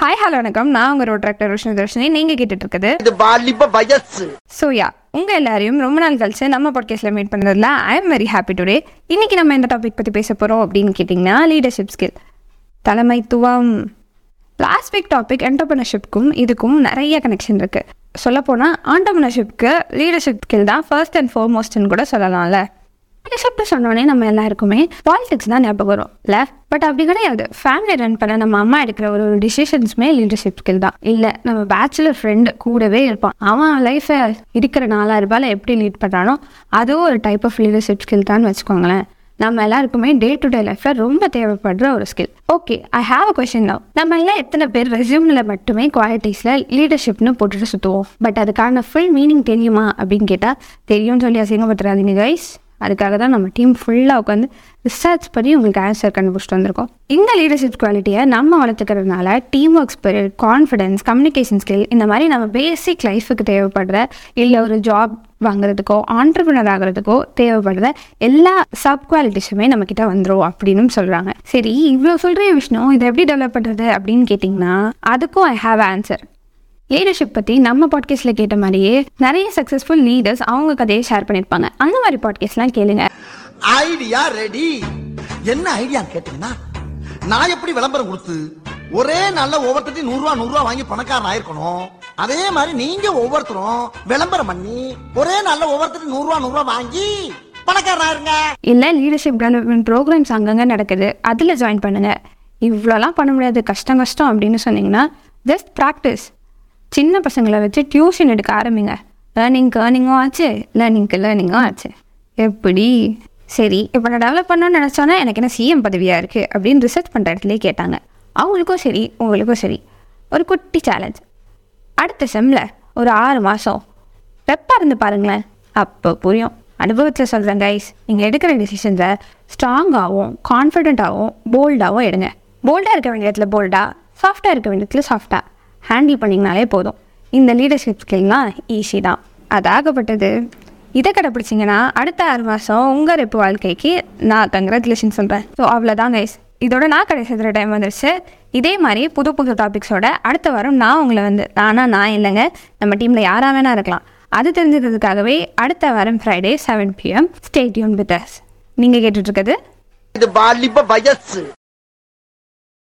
Hi hello வணக்கம். நான் உங்கள் ரோட் டிராக்டர் ரோஷினி தர்ஷினி. நீங்கள் கேட்டுட்டு இருக்குது இது வாலிப வயசு. சோயா உங்கள் எல்லாரையும் ரொம்ப நாள் கழிச்சு நம்ம பாட்காஸ்ட்டில் மீட் பண்ணுறதுல I am very happy today இன்னைக்கு நம்ம எந்த டாபிக் பற்றி பேச போகிறோம் அப்படின்னு கேட்டிங்கன்னா லீடர்ஷிப் ஸ்கில் தலைமைத்துவம். லாஸ்ட் வீக் டாபிக் என்டர்பிரினர்ஷிப்க்கும் இதுக்கும் நிறைய கனெக்ஷன் இருக்குது சொல்லப்போனால் ஆண்டர்பிரினர்ஷிப்க்கு லீடர்ஷிப் ஸ்கில் தான் ஃபர்ஸ்ட் அண்ட் ஃபோர்மோஸ்ட்னு கூட சொல்லலாம்ல. லீடர்ஷிப்னு சொன்னோடனே நம்ம எல்லாருக்குமே பாலிடிக்ஸ் தான் ஞாபகம் வரும் இல்லை? பட் அப்படி கிடையாது. ஃபேமிலி ரன் பண்ண நம்ம அம்மா எடுக்கிற ஒரு ஒரு டிசிஷன்ஸுமே லீடர்ஷிப் ஸ்கில் தான். இல்லை நம்ம பேச்சுலர் ஃப்ரெண்டு கூடவே இருப்பான். அவன் லைஃப்பை இருக்கிற நாலாயிரம் ரூபாயில் எப்படி லீட் பண்ணுறானோ அதுவும் ஒரு டைப் ஆஃப் லீடர்ஷிப் ஸ்கில் தான் வச்சுக்கோங்களேன். நம்ம எல்லாருக்குமே டே டு டே லைஃப்பில் ரொம்ப தேவைப்படுற ஒரு skill okay I have a question now நம்ம எல்லாம் எத்தனை பேர் ரெசியூமில் மட்டுமே குவாலிட்டிஸில் லீடர்ஷிப்னு போட்டுட்டு சுற்றுவோம் பட் அதுக்கான ஃபுல் மீனிங் தெரியுமா அப்படின்னு கேட்டால் தெரியும்னு சொல்லி அசிங்கப்படுத்துறாதீங்க கைஸ் அதுக்காக தான் நம்ம டீம் ஃபுல்லாக உட்காந்து ரிசர்ச் பண்ணி உங்களுக்கு ஆன்சர் கண்டுபிடிச்சிட்டு வந்திருக்கோம். இந்த லீடர்ஷிப் குவாலிட்டியை நம்ம வளர்த்துக்கிறதுனால team work spirit confidence communication skill இந்த மாதிரி நம்ம பேசிக் லைஃபுக்கு தேவைப்படுற இல்லை ஒரு ஜாப் வாங்குறதுக்கோ ஆண்டர்பிரினர் ஆகிறதுக்கோ தேவைப்படுற எல்லா சப் குவாலிட்டிஸுமே நம்மக்கிட்ட வந்துடும் அப்படின்னு சொல்கிறாங்க சரி இவ்வளோ சொல்கிற விஷ்ணு இதை எப்படி டெவலப் பண்ணுறது அப்படின்னு கேட்டிங்கன்னா அதுக்கும் ஐ ஹாவ் ஆன்சர் லீடர்ஷிப் பற்றி நம்ம பாட்காஸ்ட்டில் கேட்ட மாதிரியே நிறைய சக்ஸஸ்ஃபுல் லீடர்ஸ் அவங்க கதையை ஷேர் பண்ணியிருப்பாங்க. அந்த மாதிரி பாட்காஸ்ட்லாம் கேளுங்க. ஐடியா ரெடி என்ன ஐடியா கேட்டீங்கன்னா நான் எப்படி விளம்பரம் கொடுத்து ஒரே நாள்ல ஒவ்வொருத்தையும் நூறு ரூபா நூறு ரூபா வாங்கி பணக்காரன் ஆயிருக்கணும்? அதே மாதிரி நீங்க ஒவ்வொருத்தரும் விளம்பரம் பண்ணி ஒரே நாள்ல ஒவ்வொருத்தரும் நூறு ரூபா நூறு ரூபா வாங்கி பணக்காரன் ஆயிருங்க. இல்லை லீடர்ஷிப் டெவலப்மெண்ட் ப்ரோக்ராம்ஸ் அங்கங்கே நடக்குது. அதில் ஜாயின் பண்ணுங்க. இவ்வளோலாம் பண்ண முடியாது. கஷ்டம் கஷ்டம் அப்படின்னு சொன்னீங்கன்னா ஜஸ்ட் ப்ராக்டிஸ் சின்ன பசங்களை வச்சு டியூஷன் எடுக்க ஆரம்பிங்க. லேர்னிங்க்கு ஏர்னிங்கும் ஆச்சு. லேர்னிங்க்கு லேர்னிங்கும் ஆச்சு. எப்படி? சரி இப்போ நான் டெவலப் பண்ணணும்னு நினச்சோன்னா எனக்கு என்ன சிஎம் பதவியாக இருக்குது அப்படின்னு ரிசர்ச் பண்ணுற இடத்துலேயே கேட்டாங்க. அவங்களுக்கும் சரி உங்களுக்கும் சரி. ஒரு குட்டி சேலஞ்ச் அடுத்த செம்மில் ஒரு ஆறு மாதம் பெப்பாக இருந்து பாருங்களேன். அப்போ புரியும். அனுபவத்தில் சொல்கிறேன் கைஸ் நீங்கள் எடுக்கிற டிசிஷன்ஸை ஸ்ட்ராங்காகவும் கான்ஃபிடென்ட்டாகவும் போல்டாகவும் எடுங்க. போல்டாக இருக்க வேண்டிய இடத்துல போல்டாக சாஃப்டாக இருக்க வேண்டிய இடத்துல சாஃப்டாக ஹேண்டில் பண்ணிங்கனாலே போதும். இந்த லீடர்ஷிப் ஸ்கில்லாம் ஈஸி தான். அதாகப்பட்டது இதை கடைப்பிடிச்சிங்கன்னா அடுத்த ஆறு மாதம் உங்கள் ரெப்பு வாழ்க்கைக்கு நான் கங்க்ராச்சுலேஷன் சொல்கிறேன் ஸோ அவ்வளோதான் கைஸ் இதோட நான் கடை டைம் வந்துருச்சு. இதே மாதிரி புது புது டாபிக்ஸோட அடுத்த வாரம் நான் உங்களை வந்து ஆனால் நான் இல்லைங்க. நம்ம டீமில் யாராக வேணா இருக்கலாம். அது தெரிஞ்சுக்கிறதுக்காகவே அடுத்த வாரம் Friday seven PM stay tuned with us நீங்கள் கேட்டுட்ருக்கிறது இது வயசு.